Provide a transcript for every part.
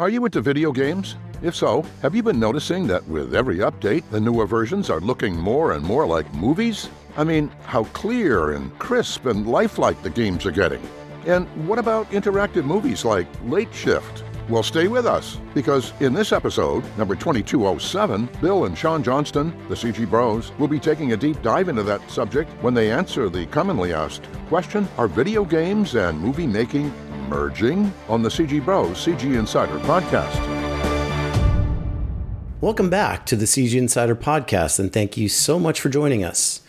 Are you into video games? If so, have you been noticing that with every update, the newer versions are looking more and more like movies? I mean, how clear and crisp and lifelike the games are getting. And what about interactive movies like Late Shift? Well, stay with us because in this episode, number 2207, Bill and Sean Johnston, the CG Bros, will be taking a deep dive into that subject when they answer the commonly asked question Are video games and movie making merging on the CG Bros CG Insider podcast. Welcome back to the CG Insider podcast, and thank you so much for joining us.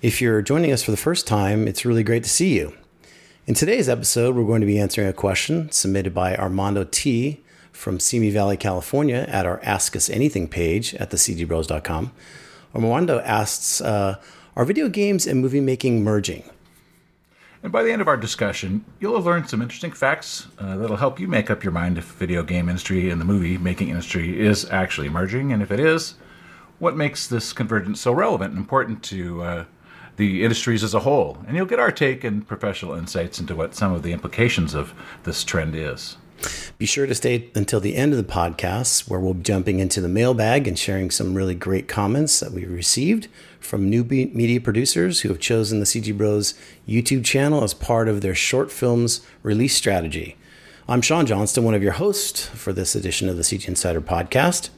If you're joining us for the first time, it's really great to see you. In today's episode, we're going to be answering a question submitted by Armando T from Simi Valley, California, at our Ask Us Anything page at thecgbros.com. Armando asks uh, Are video games and movie making merging? And by the end of our discussion, you'll have learned some interesting facts uh, that'll help you make up your mind if video game industry and the movie making industry is actually merging, and if it is, what makes this convergence so relevant and important to uh, the industries as a whole. And you'll get our take and professional insights into what some of the implications of this trend is. Be sure to stay until the end of the podcast, where we'll be jumping into the mailbag and sharing some really great comments that we received from new media producers who have chosen the CG Bros YouTube channel as part of their short films release strategy. I'm Sean Johnston, one of your hosts for this edition of the CG Insider podcast.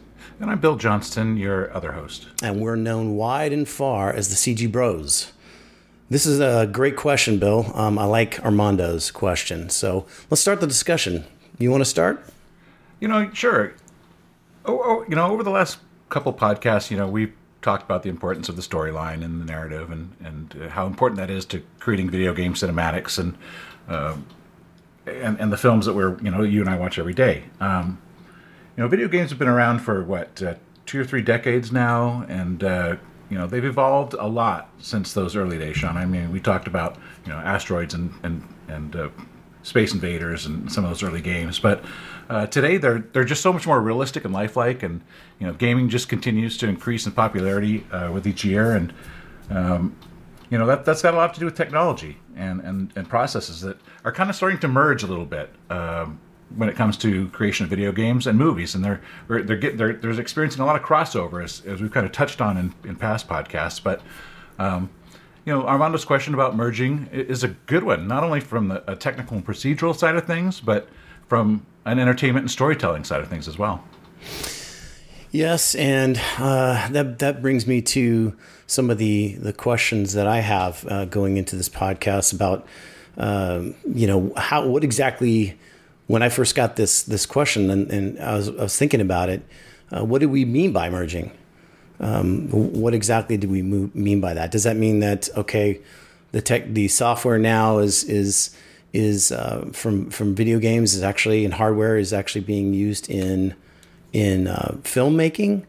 And I'm Bill Johnston, your other host. And we're known wide and far as the CG Bros. This is a great question, Bill. Um, I like Armando's question. So let's start the discussion. You want to start? You know, sure. Oh, oh, you know, over the last couple podcasts, you know, we've talked about the importance of the storyline and the narrative, and and how important that is to creating video game cinematics and uh, and and the films that we're you know you and I watch every day. Um, you know, video games have been around for what uh, two or three decades now, and uh, you know they've evolved a lot since those early days. Sean, I mean, we talked about you know asteroids and and and uh, Space Invaders and some of those early games. But uh, today they're they're just so much more realistic and lifelike, and you know gaming just continues to increase in popularity uh, with each year, and um, you know that that's got a lot to do with technology and and, and processes that are kind of starting to merge a little bit. Um, when it comes to creation of video games and movies, and they're they're getting they're, they're experiencing a lot of crossover as, as we've kind of touched on in, in past podcasts. But um, you know, Armando's question about merging is a good one, not only from the technical and procedural side of things, but from an entertainment and storytelling side of things as well. Yes, and uh, that that brings me to some of the the questions that I have uh, going into this podcast about, um, you know, how what exactly. When I first got this this question, and, and I, was, I was thinking about it, uh, what do we mean by merging? Um, what exactly do we mean by that? Does that mean that okay, the tech, the software now is is is uh, from from video games is actually in hardware is actually being used in in uh, filmmaking,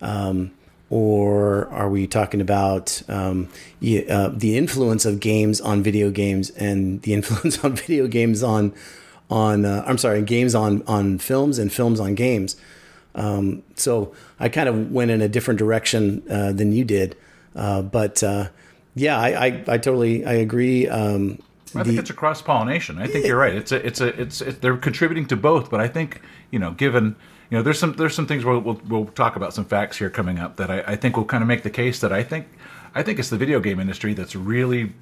um, or are we talking about um, uh, the influence of games on video games and the influence on video games on on uh, I'm sorry, games on on films and films on games? Um, so I kind of went in a different direction uh, than you did, uh, but uh, yeah, I, I, I, totally I agree. Um, I the, think it's a cross pollination. I think you're right. It's a it's a it's it, they're contributing to both, but I think you know given you know there's some there's some things we'll we'll, we'll talk about some facts here coming up that I, I think will kind of make the case that I think I think it's the video game industry that's really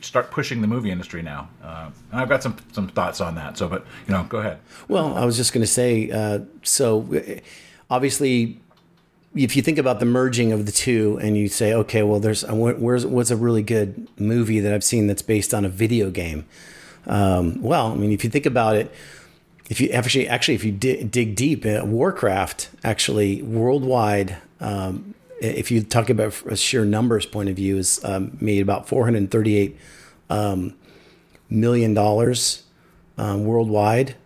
start pushing the movie industry now. Uh, and I've got some some thoughts on that. So, but you know, go ahead. Well, I was just going to say, uh, so obviously, if you think about the merging of the two, and you say, okay, well, there's where's what's a really good movie that I've seen that's based on a video game. Um, well, I mean, if you think about it, if you actually actually if you dig, dig deep, uh, Warcraft actually worldwide. Um, if you talk about a sheer numbers point of view, is um, made about 438 um, million dollars um, worldwide.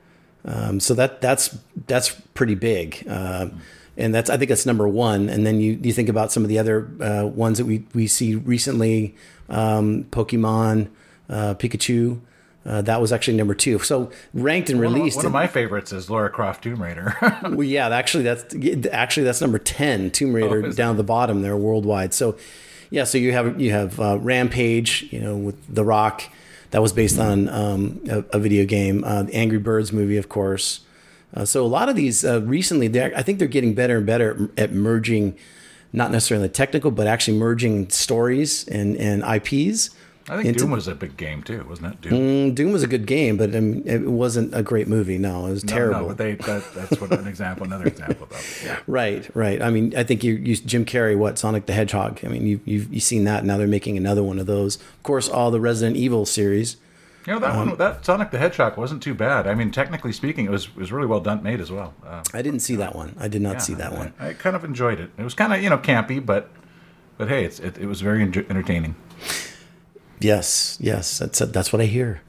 Um, so that that's that's pretty big, uh, and that's I think that's number one. And then you you think about some of the other uh, ones that we we see recently, um, Pokemon, uh, Pikachu. Uh, that was actually number two. So ranked and released. One of, one of my favorites is Lara Croft Tomb Raider. well, yeah, actually that's actually that's number ten. Tomb oh, Raider oh, down at the bottom there worldwide. So yeah, so you have you have uh, Rampage, you know, with The Rock. That was based on um, a, a, video game. Uh, the Angry Birds movie, of course. Uh, so a lot of these uh, recently, I think they're getting better and better at merging, not necessarily the technical, but actually merging stories and and IPs. I think into, Doom was a big game too, wasn't it? Doom, mm, Doom was a good game, but um, it wasn't a great movie. No, it was no, terrible. No, but they, that, that's what an example, another example of. Yeah. Right, right. I mean, I think you, you Jim Carrey, what Sonic the Hedgehog. I mean, you, you've you've seen that. Now they're making another one of those. Of course, all the Resident Evil series. You know that um, one, that Sonic the Hedgehog wasn't too bad. I mean, technically speaking, it was was really well done, made as well. Uh, I didn't see that one. I did not yeah, see that I, one. I kind of enjoyed it. It was kind of you know campy, but but hey, it's it, it was very entertaining. Yes, yes, that's that's what I hear.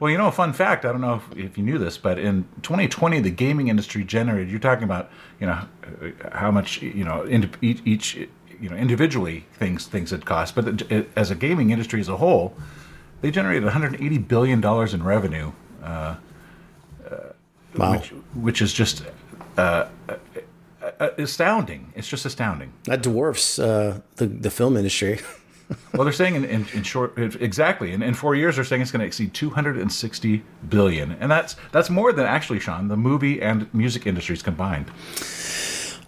Well, you know, a fun fact. I don't know if, if you knew this, but in 2020, the gaming industry generated. You're talking about, you know, how much you know each, each you know individually things things had cost, but it, it, as a gaming industry as a whole, they generated 180 billion dollars in revenue, uh, uh, wow. which, which is just uh, uh, uh, astounding. It's just astounding. That dwarfs uh, the the film industry. well, they're saying in, in, in, short, exactly. In, in four years, they're saying it's going to exceed 260 billion, and that's that's more than actually, Sean, the movie and music industries combined.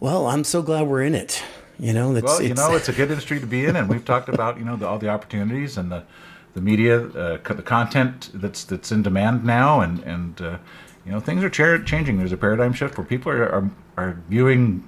Well, I'm so glad we're in it. You know, that's, well, you know, it's a good industry to be in, and we've talked about you know the, all the opportunities and the the media, uh, the content that's that's in demand now, and and uh, you know things are changing. There's a paradigm shift where people are, are, are viewing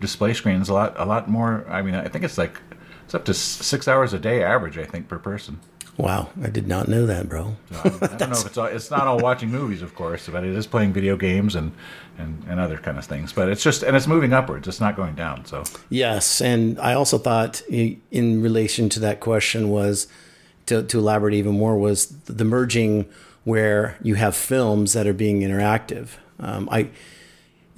display screens a lot a lot more. I mean, I think it's like it's up to six hours a day average, I think, per person. Wow, I did not know that, bro. I, I don't know if it's all, it's not all watching movies, of course, but it is playing video games and, and and other kind of things. But it's just and it's moving upwards. It's not going down. So yes, and I also thought in relation to that question was to, to elaborate even more was the merging where you have films that are being interactive. Um, I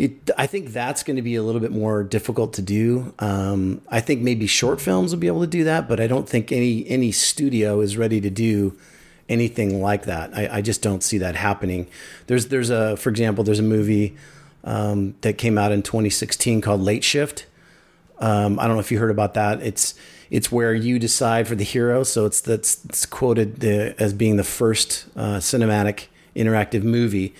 it, I think that's going to be a little bit more difficult to do. Um, I think maybe short films will be able to do that, but I don't think any any studio is ready to do anything like that. I, I just don't see that happening. There's there's a for example, there's a movie um, that came out in 2016 called Late Shift. Um, I don't know if you heard about that. It's it's where you decide for the hero. So it's that's it's quoted the, as being the first uh, cinematic interactive movie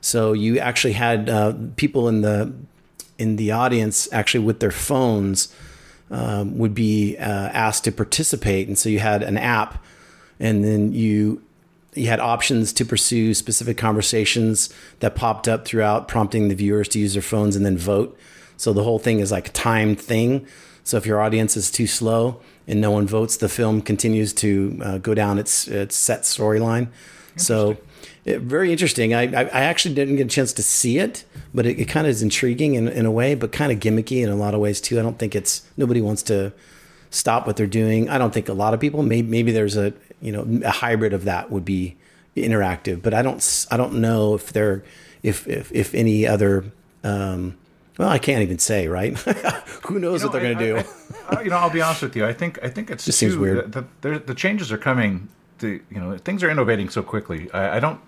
so you actually had uh, people in the in the audience actually with their phones um, would be uh, asked to participate, and so you had an app, and then you you had options to pursue specific conversations that popped up throughout, prompting the viewers to use their phones and then vote. So the whole thing is like a timed thing. So if your audience is too slow and no one votes, the film continues to uh, go down its its set storyline. So it, very interesting. I, I, I actually didn't get a chance to see it, but it, it kind of is intriguing in, in a way, but kind of gimmicky in a lot of ways too. I don't think it's nobody wants to stop what they're doing. I don't think a lot of people. Maybe maybe there's a you know a hybrid of that would be interactive, but I don't I don't know if there if if, if any other. Um, well, I can't even say, right? Who knows you know, what they're going to do? I, you know, I'll be honest with you. I think I think it's just seems weird. The, the, the, changes are coming. The you know things are innovating so quickly. I, I don't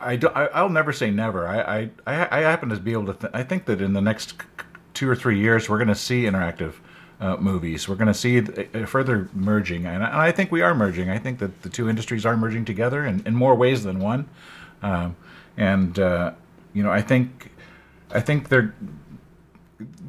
I, do, I will never say never. I, I I happen to be able to. Th- I think that in the next two or three years, we're going to see interactive uh, movies. We're going to see a, further merging, and I, and I, think we are merging. I think that the two industries are merging together in, in more ways than one. Um, and uh, you know, I think I think they're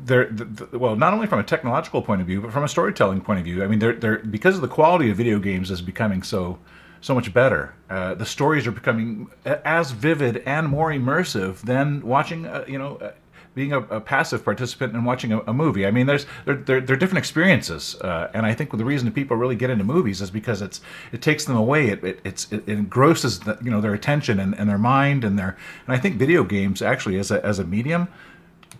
they're the, well, not only from a technological point of view, but from a storytelling point of view. I mean, they're they're because of the quality of video games is becoming so so much better. Uh, the stories are becoming as vivid and more immersive than watching, uh, you know, uh, being a, a, passive participant and watching a, a, movie. I mean, there's there, are different experiences, uh, and I think the reason people really get into movies is because it's it takes them away. It it, it engrosses the, you know their attention and, and their mind and their and I think video games actually as a as a medium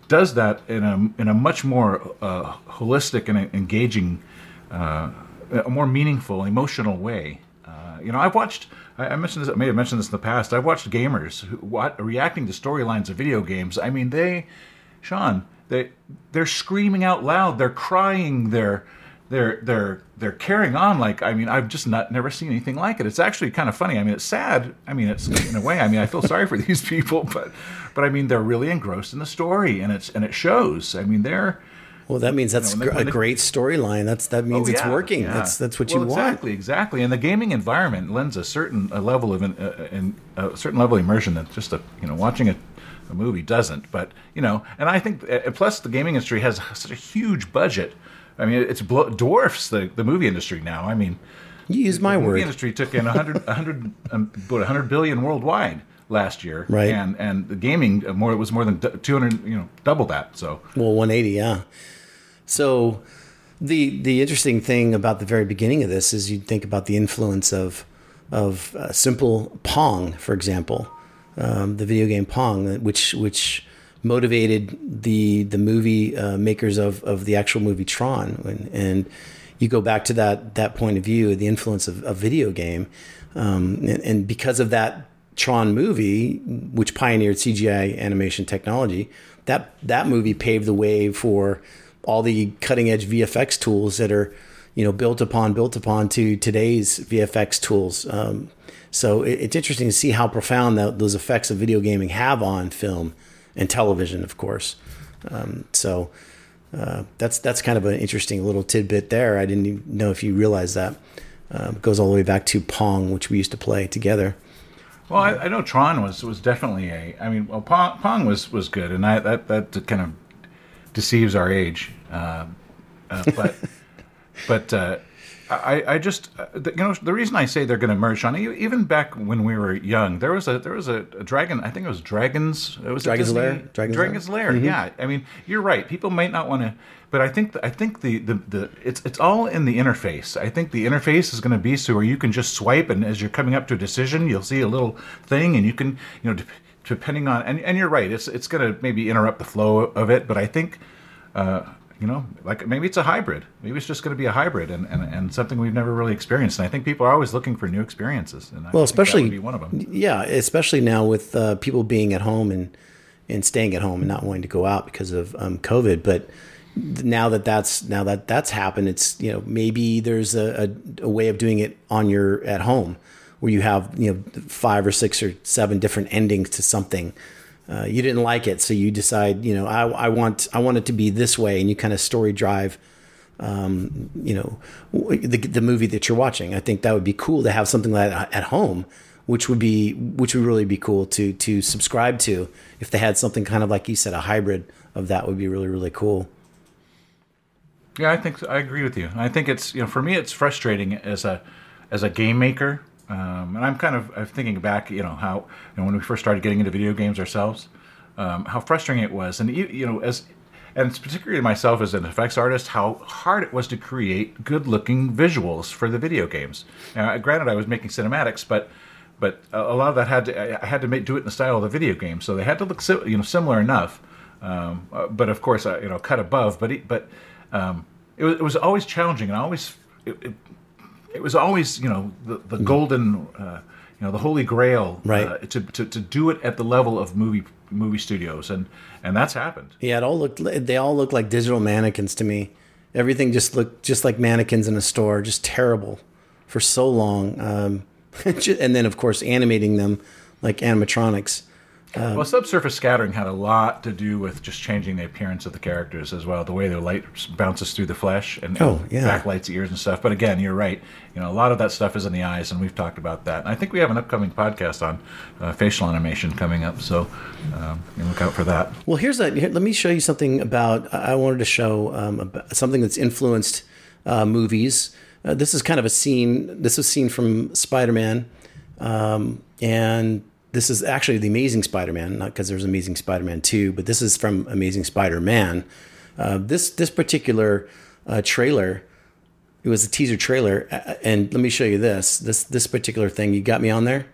does that in a in a much more uh, holistic and engaging, uh, a more meaningful, emotional way you know, I've watched. I mentioned this. I may have mentioned this in the past. I've watched gamers who, what, reacting to storylines of video games. I mean, they, Sean, they they're screaming out loud. They're crying. They're they're they're they're carrying on like I mean I've just not never seen anything like it. It's actually kind of funny. I mean it's sad. I mean it's in a way. I mean I feel sorry for these people, but but I mean they're really engrossed in the story and it's and it shows. I mean they're Well, that means that's You know, when they- gr- a great storyline. That's that means Oh, it's working. yeah. That's that's what Well, you want. Exactly, exactly. And the gaming environment lends a certain a level of in, uh, in, a certain level of immersion that just a you know watching a, a movie doesn't. But you know, and I think uh, plus the gaming industry has such a huge budget. I mean, it's blo- dwarfs the, the movie industry now. I mean, You use my the movie word. industry took in 100, 100 um, what, 100 billion worldwide last year, Right. And and the gaming uh, more was more than 200, you know, double that. So Well, 180, yeah. So the the interesting thing about the very beginning of this is you think about the influence of of uh, simple Pong, for example, um, the video game Pong, which which motivated the the movie uh, makers of of the actual movie Tron, and, and you go back to that that point of view, the influence of a video game, um, and, and because of that Tron movie, which pioneered CGI animation technology, that that movie paved the way for all the cutting edge VFX tools that are, you know, built upon built upon to today's VFX tools. Um, so it, it's interesting to see how profound that, those effects of video gaming have on film and television, of course. Um, so uh, that's that's kind of an interesting little tidbit there. I didn't even know if you realized that. Um, it goes all the way back to Pong, which we used to play together. Well, I, I know Tron was was definitely a. I mean, well, Pong, Pong was was good, and I, that that kind of deceives our age. Uh, uh, but but uh, I I just uh, the- you know the reason I say they're going to merge, on even back when we were young, there was a there was a, a dragon. I think it was Dragons. It was Dragon's Disney- Lair? Dragon's Dragon's, Lair? Lair. Yeah, I mean, you're right. People might not want to, but I think I think the, the the it's it's all in the interface. I think the interface is going to be so where you can just swipe, and as you're coming up to a decision, you'll see a little thing, and you can you know. Dep depending on and, and you're right it's it's going to maybe interrupt the flow of it but i think uh, you know, like maybe it's a hybrid. Maybe it's just going to be a hybrid and, and, and something we've never really experienced. And I think people are always looking for new experiences. And I Well, especially one of them. Yeah, especially now with uh, people being at home and and staying at home and not wanting to go out because of um, COVID. But now that that's now that that's happened, it's you know maybe there's a, a, a way of doing it on your at home where you have you know five or six or seven different endings to something. Uh, you didn't like it, so you decide, you know, I, I want I want it to be this way, and you kind of story drive um, you know, the, the movie that you're watching. I think that would be cool to have something like that at home, which would be which would really be cool to to subscribe to. If they had something kind of like you said, a hybrid of that would be really really cool. Yeah, I think. I agree with you. I think it's you know for me it's frustrating as a as a game maker, um, and I'm kind of I'm thinking back you know how you know when we first started getting into video games ourselves, um, how frustrating it was, and you, you know as and particularly myself as an effects artist, how hard it was to create good looking visuals for the video games. Now, granted, I was making cinematics, but but a lot of that had to I had to make, do it in the style of the video game, so they had to look you know similar enough. Um, uh, but of course, uh, you know, cut above. But it, but um, it, was, it was always challenging, and I always it, it, it was always you know the, the golden uh, you know the holy grail Right. uh, to, to to do it at the level of movie movie studios, and and that's happened. Yeah, it all looked they all looked like digital mannequins to me. Everything just looked just like mannequins in a store, just terrible for so long. Um, and then of course animating them like animatronics. Well, subsurface scattering had a lot to do with just changing the appearance of the characters as well, the way the light bounces through the flesh and, Oh, and yeah. backlights ears and stuff. But again, you're right. You know, a lot of that stuff is in the eyes, and we've talked about that. And I think we have an upcoming podcast on uh, facial animation coming up, so um, you look out for that. Well, here's a. Here, let me show you something about. I wanted to show um, about something that's influenced uh, movies. Uh, this is kind of a scene. This was seen from Spider-Man, um, and this is actually the Amazing Spider-Man, not because there's Amazing Spider-Man two, but this is from Amazing Spider-Man. Uh, this this particular uh, trailer, it was a teaser trailer, and let me show you this. This this particular thing. You got me on there.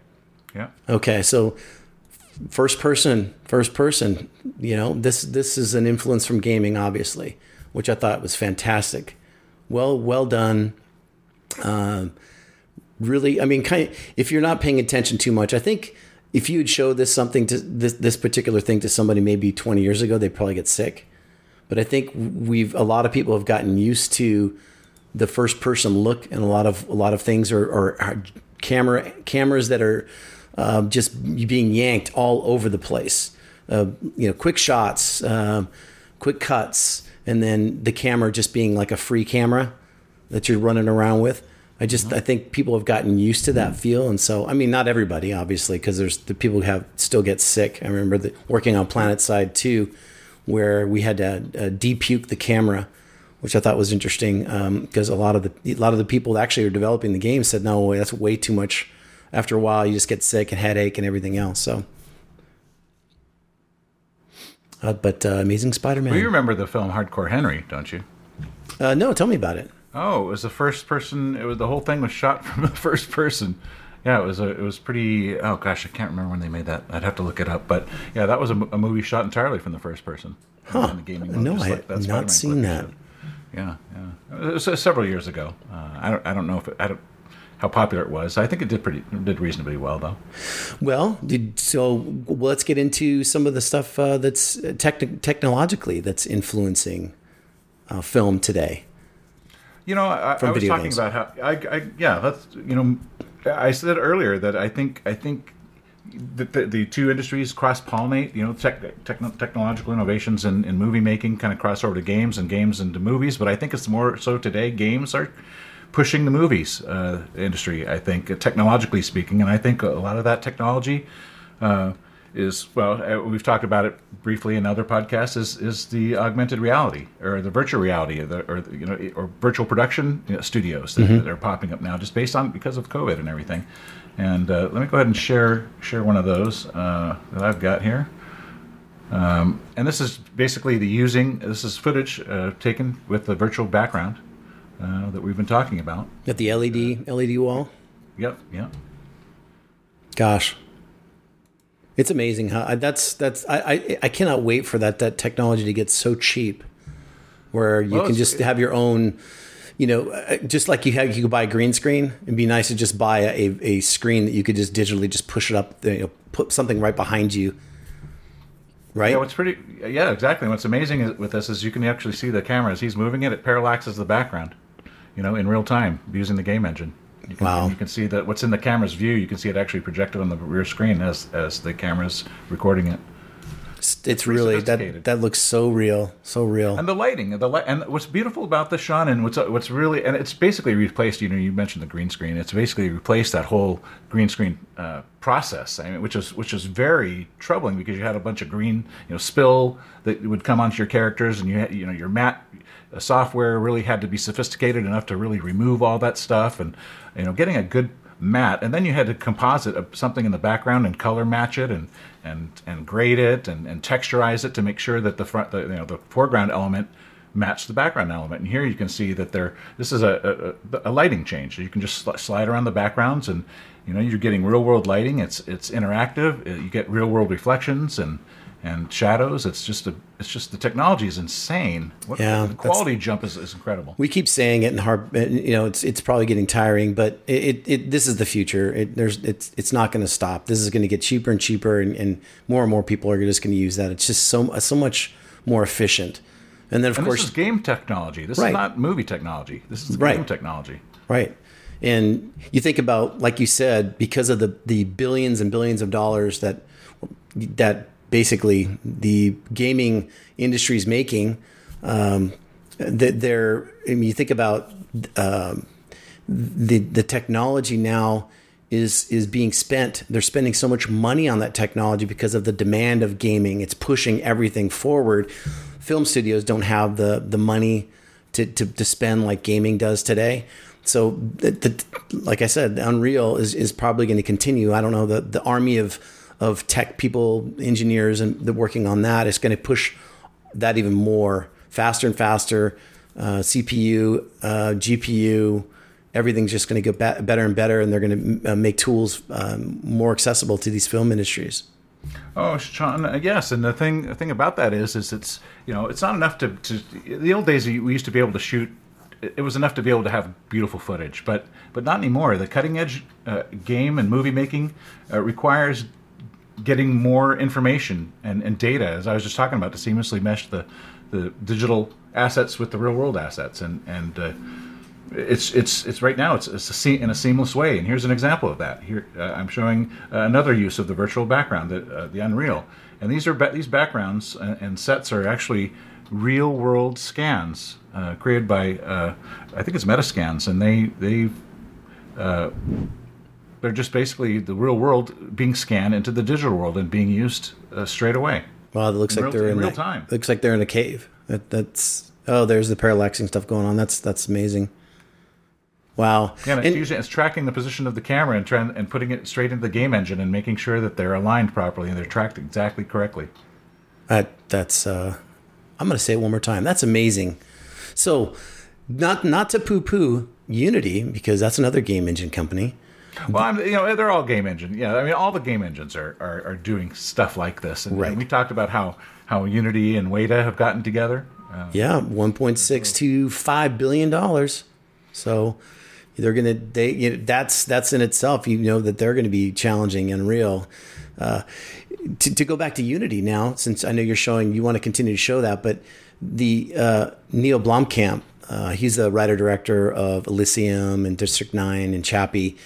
Yeah. Okay, so first person, first person. You know, this this is an influence from gaming, obviously, which I thought was fantastic. Well, well done. Um, really, I mean, kind of, if you're not paying attention too much, I think if you had showed this something to this this particular thing to somebody maybe 20 years ago, they'd probably get sick. But I think we've a lot of people have gotten used to the first person look, and a lot of a lot of things are, are, are camera cameras that are um, just being yanked all over the place. Uh, you know, quick shots, um, quick cuts, and then the camera just being like a free camera that you're running around with. I just I think people have gotten used to that feel, and so I mean not everybody obviously because there's the people who have still get sick. I remember the, working on PlanetSide 2, where we had to uh, depuke the camera, which I thought was interesting because a lot of the a lot of the people that actually are developing the game said no, that's way too much. After a while, you just get sick and headache and everything else. So. Uh, but uh, Amazing Spider-Man. Well, you remember the film Hardcore Henry, don't you? Uh, no, tell me about it. Oh, it was the first person. It was the whole thing was shot from the first person. Yeah, it was a, it was pretty. Oh gosh, I can't remember when they made that. I'd have to look it up. But yeah, that was a, a movie shot entirely from the first person. Huh? In the gaming mode, no, I like have not seen that. Yeah, yeah. It was uh, several years ago. Uh, I don't. I don't know if it, I don't how popular it was. I think it did pretty did reasonably well though. Well, did, so let's get into some of the stuff uh, that's tech, technologically that's influencing uh, film today. You know, I, I was talking games. about how I, I yeah, that's you know, I said earlier that I think I think the, the, the two industries cross pollinate. You know, tech, technological innovations in, in movie making kind of cross over to games and games into movies. But I think it's more so today. Games are pushing the movies uh, industry. I think technologically speaking, and I think a lot of that technology. Uh, is well, uh, we've talked about it briefly in other podcasts. Is is the augmented reality or the virtual reality, or, the, or you know, or virtual production you know, studios that, mm-hmm. that, are popping up now, just based on because of COVID and everything. And uh, let me go ahead and share share one of those uh, that I've got here. Um, and this is basically the using. This is footage uh, taken with the virtual background uh, that we've been talking about. At the LED LED wall. Yep. Yep. Gosh, it's amazing how that's that's I, I, I cannot wait for that that technology to get so cheap, where you well, can just have your own, you know, uh, just like you have you could buy a green screen. It'd be nice to just buy a, a screen that you could just digitally just push it up, you know, put something right behind you. Right. Yeah, what's pretty yeah exactly. What's amazing with this is you can actually see the camera as he's moving it. It parallaxes the background, you know, in real time using the game engine. You can, wow. You can see that what's in the camera's view. You can see it actually projected on the rear screen as as the camera's recording it. It's, it's really that that looks so real, so real. And the lighting, the light, and what's beautiful about the Sean, and what's what's really, and it's basically replaced. You know, you mentioned the green screen. It's basically replaced that whole green screen uh, process. I mean, which is which is very troubling because you had a bunch of green, you know, spill that would come onto your characters, and you had, you know your matte software really had to be sophisticated enough to really remove all that stuff, and you know, getting a good matte, and then you had to composite something in the background and color match it, and and and grade it, and, and texturize it to make sure that the front, the, you know, the foreground element matched the background element. And here you can see that there, this is a, a, a lighting change. You can just sl- slide around the backgrounds, and you know, you're getting real world lighting. It's it's interactive. You get real world reflections, and and shadows. It's just a, it's just the technology is insane. What, yeah, the quality jump is, is incredible. We keep saying it, and hard, you know, it's it's probably getting tiring, but it, it, it this is the future. It, there's it's it's not going to stop. This is going to get cheaper and cheaper, and, and more and more people are just going to use that. It's just so so much more efficient. And then of and course, this is game technology. This right. is not movie technology. This is right. game technology. Right. And you think about, like you said, because of the the billions and billions of dollars that that basically the gaming industry is making. Um, that they're, I mean, you think about um, the the technology now is is being spent. They're spending so much money on that technology because of the demand of gaming. It's pushing everything forward. Film studios don't have the the money to to, to spend like gaming does today. So, the, the, like I said, Unreal is is probably going to continue. I don't know the the army of of tech people, engineers, and the working on that is going to push that even more, faster and faster. Uh, CPU, uh, GPU, everything's just going to get be- better and better, and they're going to uh, make tools um, more accessible to these film industries. Oh, Sean, yes, and the thing the thing about that is, is it's you know it's not enough to, to the old days we used to be able to shoot. It was enough to be able to have beautiful footage, but but not anymore. The cutting edge uh, game and movie making uh, requires getting more information and, and data, as I was just talking about, to seamlessly mesh the, the digital assets with the real world assets. And, and uh, it's it's it's right now it's, it's a se- in a seamless way. And here's an example of that. Here uh, i'm showing uh, another use of the virtual background the, uh, the unreal. And these are ba- these backgrounds and, and sets are actually real world scans uh, created by uh, i think it's Megascans. And they they uh, they're just basically the real world being scanned into the digital world and being used straight away wow it looks in like real, they're in in real time looks like they're in a cave that, that's oh there's the parallaxing stuff going on that's that's amazing wow Yeah, and it's, And- using, it's tracking the position of the camera and trying and putting it straight into the game engine and making sure that they're aligned properly and they're tracked exactly correctly. That that's uh I'm going to say it one more time. That's amazing. So, not not to poo-poo Unity because that's another game engine company. Well, I'm, you know, they're all game engine. Yeah, I mean, all the game engines are, are, are doing stuff like this. And, Right. and we talked about how how Unity and Weta have gotten together. Uh, Yeah, 1.625 billion dollars. So, they're going to they you know, that's that's in itself you know that they're going to be challenging Unreal. Uh, to, to go back to Unity now, since I know you're showing, you want to continue to show that, but the uh, Neil Blomkamp, uh, he's the writer director of Elysium and District Nine and Chappie.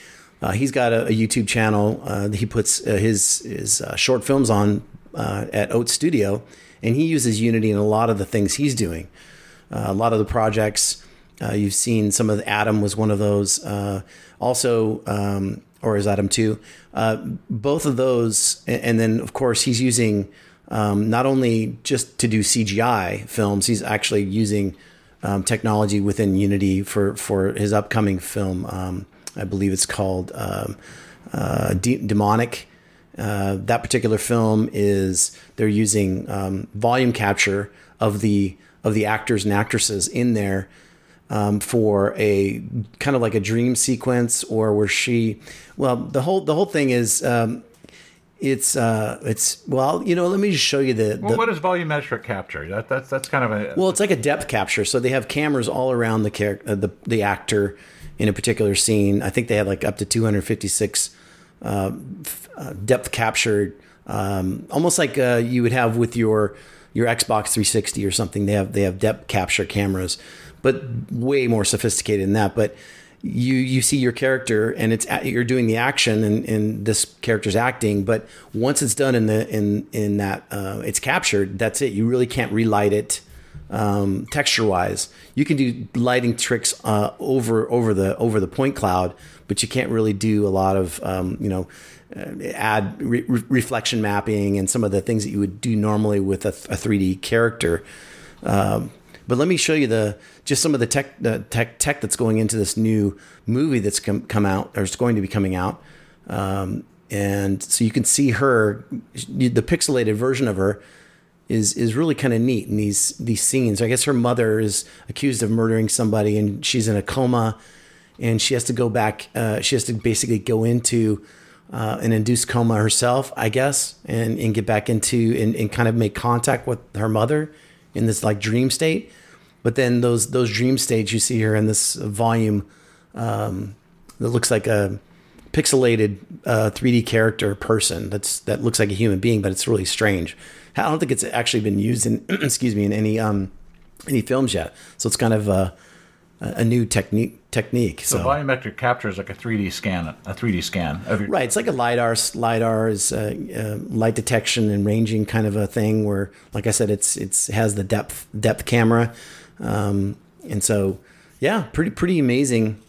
Uh, he's got a, a YouTube channel. Uh, he puts uh, his his uh, short films on uh, at Oat Studio, and he uses Unity in a lot of the things he's doing. Uh, a lot of the projects you've seen, some of the Adam was one of those. Also, um, or is Adam two? Both of those, and, and then of course he's using um, not only just to do CGI films, he's actually using um, technology within Unity for for his upcoming film. I believe it's called um, uh, De- Demonic. Uh, that particular film is they're using um, volume capture of the of the actors and actresses in there um, for a kind of like a dream sequence, or where she, well, the whole the whole thing is. Um, it's uh it's well you know let me just show you the, the well, what is volumetric capture? That, that's that's kind of a well, it's like a depth capture. So they have cameras all around the character, uh, the the actor in a particular scene. I think they had like up to 256 uh, uh, depth captured, um, almost like uh, you would have with your your Xbox 360 or something. They have they have depth capture cameras, but way more sophisticated than that. But you you see your character and it's you're doing the action and, and this character's acting but once it's done in the in in that uh, it's captured that's it you really can't relight it um, texture wise you can do lighting tricks uh, over over the over the point cloud but you can't really do a lot of um, you know uh, add re- re- reflection mapping and some of the things that you would do normally with a, a 3d character um, but let me show you the just some of the tech tech tech that's going into this new movie that's come, come out or is going to be coming out. Um, and so you can see her the pixelated version of her is is really kind of neat in these these scenes. I guess her mother is accused of murdering somebody and she's in a coma and she has to go back uh, she has to basically go into uh, an induced coma herself, I guess, and, and get back into and, and kind of make contact with her mother in this like dream state. But then those those dream states, you see her in this volume um, that looks like a pixelated uh, 3D character person. That's that looks like a human being, but it's really strange. I don't think it's actually been used in excuse me in any um, any films yet. So it's kind of a, a new technique technique. so So volumetric capture is like a 3D scan, a 3D scan of your, Right, it's like a lidar. Lidar is uh, uh, light detection and ranging kind of a thing. Where, like I said, it's it's has the depth depth camera, um, and so yeah, pretty pretty amazing.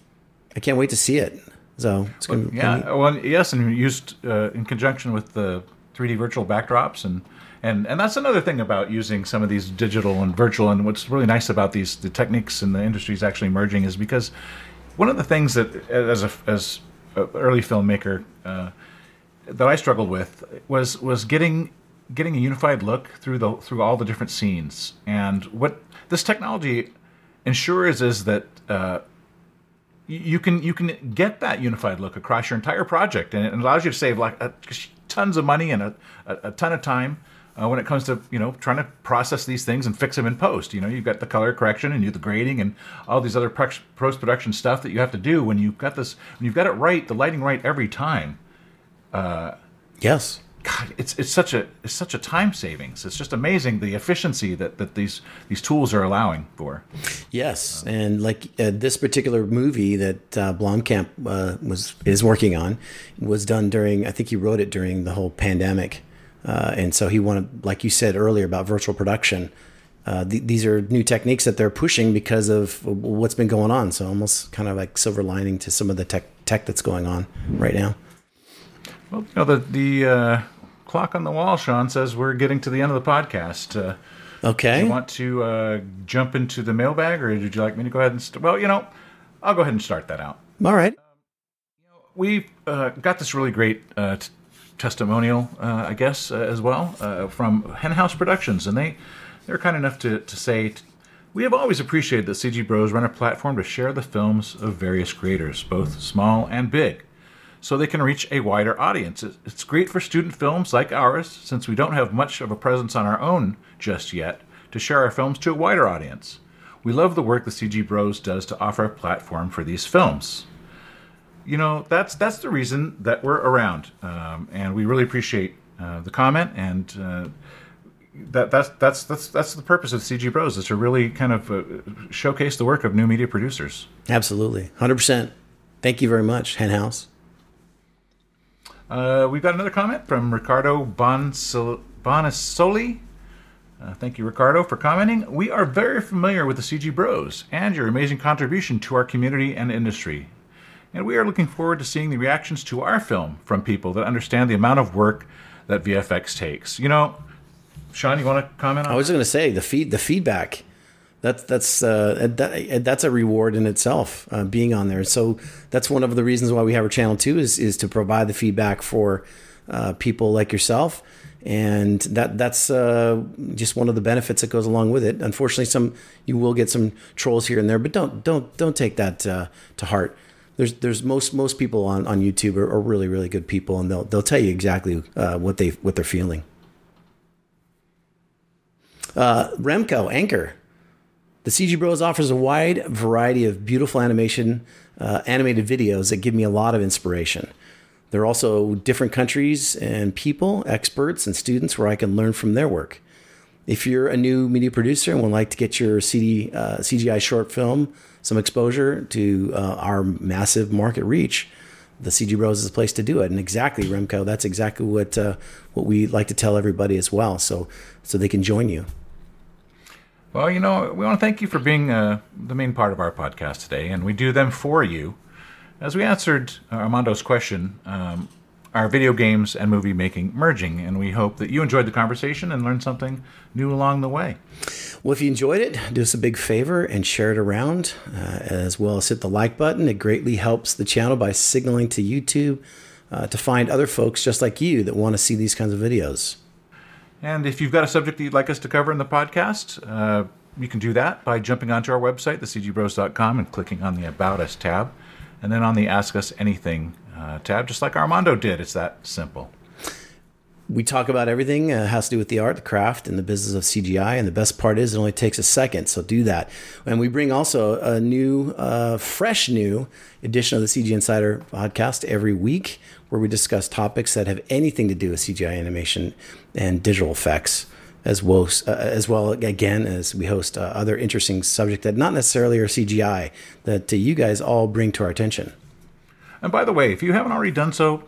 I can't wait to see it. So it's gonna, Yeah, well, yes, and used uh, in conjunction with the 3D virtual backdrops, and and and that's another thing about using some of these digital and virtual. And what's really nice about these the techniques and the industries actually merging is because one of the things that as a as a early filmmaker uh, that I struggled with was was getting getting a unified look through the through all the different scenes. And what this technology ensures is that. Uh, you can you can get that unified look across your entire project, and it allows you to save like a, tons of money and a, a, a ton of time uh, when it comes to you know trying to process these things and fix them in post. You know, you've got the color correction and you the grading and all these other post production stuff that you have to do when you've got this when you've got it right, the lighting right every time. yes, God, it's it's such a it's such a time savings. It's just amazing the efficiency that, that these these tools are allowing for. Yes, and like uh, this particular movie that uh, Blomkamp uh, was is working on was done during. I think he wrote it during the whole pandemic, uh, and so he wanted, like you said earlier about virtual production. Uh, th- these are new techniques that they're pushing because of what's been going on. So almost kind of like silver lining to some of the tech tech that's going on right now. Well, you know the the uh, clock on the wall, Sean says we're getting to the end of the podcast. Uh, okay. Do you want to uh, jump into the mailbag, or would you like me to go ahead and? St- well, you know, I'll go ahead and start that out. All right. We've uh, got this really great uh, t- testimonial, uh, I guess, uh, as well uh, from Henhouse Productions, and they they're kind enough to to say. we have always appreciated that CG Bros run a platform to share the films of various creators, both small and big so they can reach a wider audience. It's great for student films like ours, since we don't have much of a presence on our own just yet, to share our films to a wider audience. We love the work the CG Bros does to offer a platform for these films. You know, that's that's the reason that we're around, um, and we really appreciate uh, the comment and. Uh, that that's that's that's that's the purpose of CG Bros is to really kind of uh, showcase the work of new media producers. Absolutely, hundred percent. Thank you very much, Henhouse. Uh, we've got another comment from Ricardo Bonisoli. Uh, thank you, Ricardo, for commenting. We are very familiar with the CG Bros and your amazing contribution to our community and industry. And we are looking forward to seeing the reactions to our film from people that understand the amount of work that VFX takes. You know, Sean, you want to comment on I was going to say the feed the feedback that's that's uh, that, that's a reward in itself uh, being on there. So that's one of the reasons why we have our channel too is is to provide the feedback for uh, people like yourself, and that that's uh, just one of the benefits that goes along with it. Unfortunately, some you will get some trolls here and there, but don't don't don't take that uh, to heart. There's there's most most people on, on YouTube are, are really really good people, and they'll they'll tell you exactly uh, what they what they're feeling. Remco Anchor the CG Bros offers a wide variety of beautiful animation, uh, animated videos that give me a lot of inspiration. There are also different countries and people, experts, and students where I can learn from their work. If you're a new media producer and would like to get your CD, uh, CGI short film some exposure to uh, our massive market reach, the CG Bros is the place to do it. And exactly, Remco, that's exactly what uh, what we like to tell everybody as well, so so they can join you. Well, you know, we want to thank you for being uh, the main part of our podcast today, and we do them for you. As we answered Armando's question, um, are video games and movie making merging? And we hope that you enjoyed the conversation and learned something new along the way. Well, if you enjoyed it, do us a big favor and share it around, uh, as well as hit the like button. It greatly helps the channel by signaling to YouTube uh, to find other folks just like you that want to see these kinds of videos. And if you've got a subject that you'd like us to cover in the podcast, uh, you can do that by jumping onto our website, thecgbros.com, and clicking on the About Us tab. And then on the Ask Us Anything uh, tab, just like Armando did. It's that simple. We talk about everything uh, has to do with the art, the craft, and the business of CGI. And the best part is it only takes a second, so do that. And we bring also a new, uh, fresh new edition of the CG Insider podcast every week where we discuss topics that have anything to do with CGI animation and digital effects, as well uh, as well again as we host uh, other interesting subjects that not necessarily are CGI that uh, you guys all bring to our attention. And by the way, if you haven't already done so,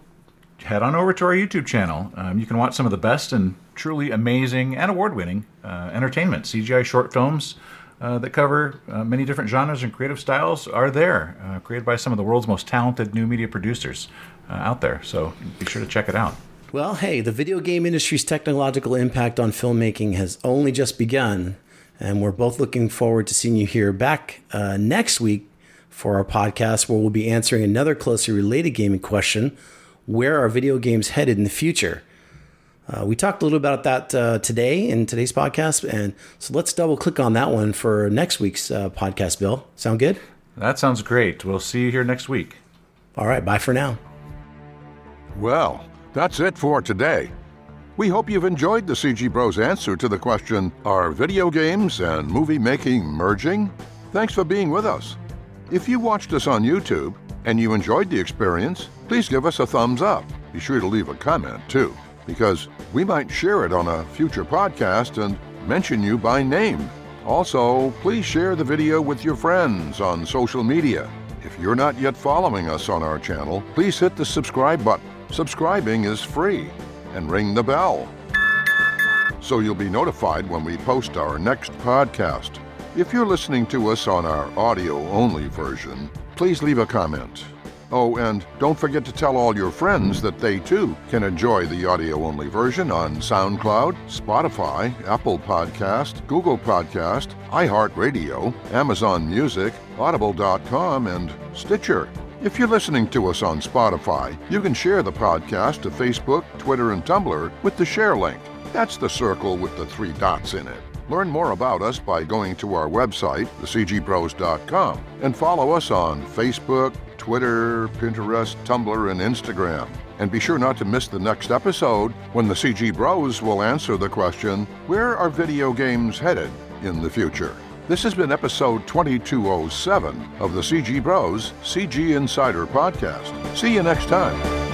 head on over to our YouTube channel. Um, you can watch some of the best and truly amazing and award-winning uh, entertainment CGI short films. Uh, that cover uh, many different genres and creative styles are there, uh, created by some of the world's most talented new media producers uh, out there. So be sure to check it out. Well, hey, the video game industry's technological impact on filmmaking has only just begun, and we're both looking forward to seeing you here back uh, next week for our podcast, where we'll be answering another closely related gaming question Where are video games headed in the future? Uh, we talked a little about that uh, today in today's podcast, and so let's double click on that one for next week's uh, podcast. Bill, sound good? That sounds great. We'll see you here next week. All right, bye for now. Well, that's it for today. We hope you've enjoyed the CG Bros answer to the question Are video games and movie making merging? Thanks for being with us. If you watched us on YouTube and you enjoyed the experience, please give us a thumbs up. Be sure to leave a comment too. because we might share it on a future podcast and mention you by name. Also, please share the video with your friends on social media. If you're not yet following us on our channel, please hit the subscribe button. Subscribing is free. And ring the bell so you'll be notified when we post our next podcast. If you're listening to us on our audio only version, please leave a comment. Oh, and don't forget to tell all your friends that they too can enjoy the audio only version on SoundCloud, Spotify, Apple Podcast, Google Podcast, iHeartRadio, Amazon Music, Audible.com, and Stitcher. If you're listening to us on Spotify, you can share the podcast to Facebook, Twitter, and Tumblr with the share link. That's the circle with the three dots in it. Learn more about us by going to our website, thecgbros.com, and follow us on Facebook, Twitter, Pinterest, Tumblr, and Instagram. And be sure not to miss the next episode when the CG Bros will answer the question Where are video games headed in the future? This has been episode 2207 of the CG Bros CG Insider Podcast. See you next time.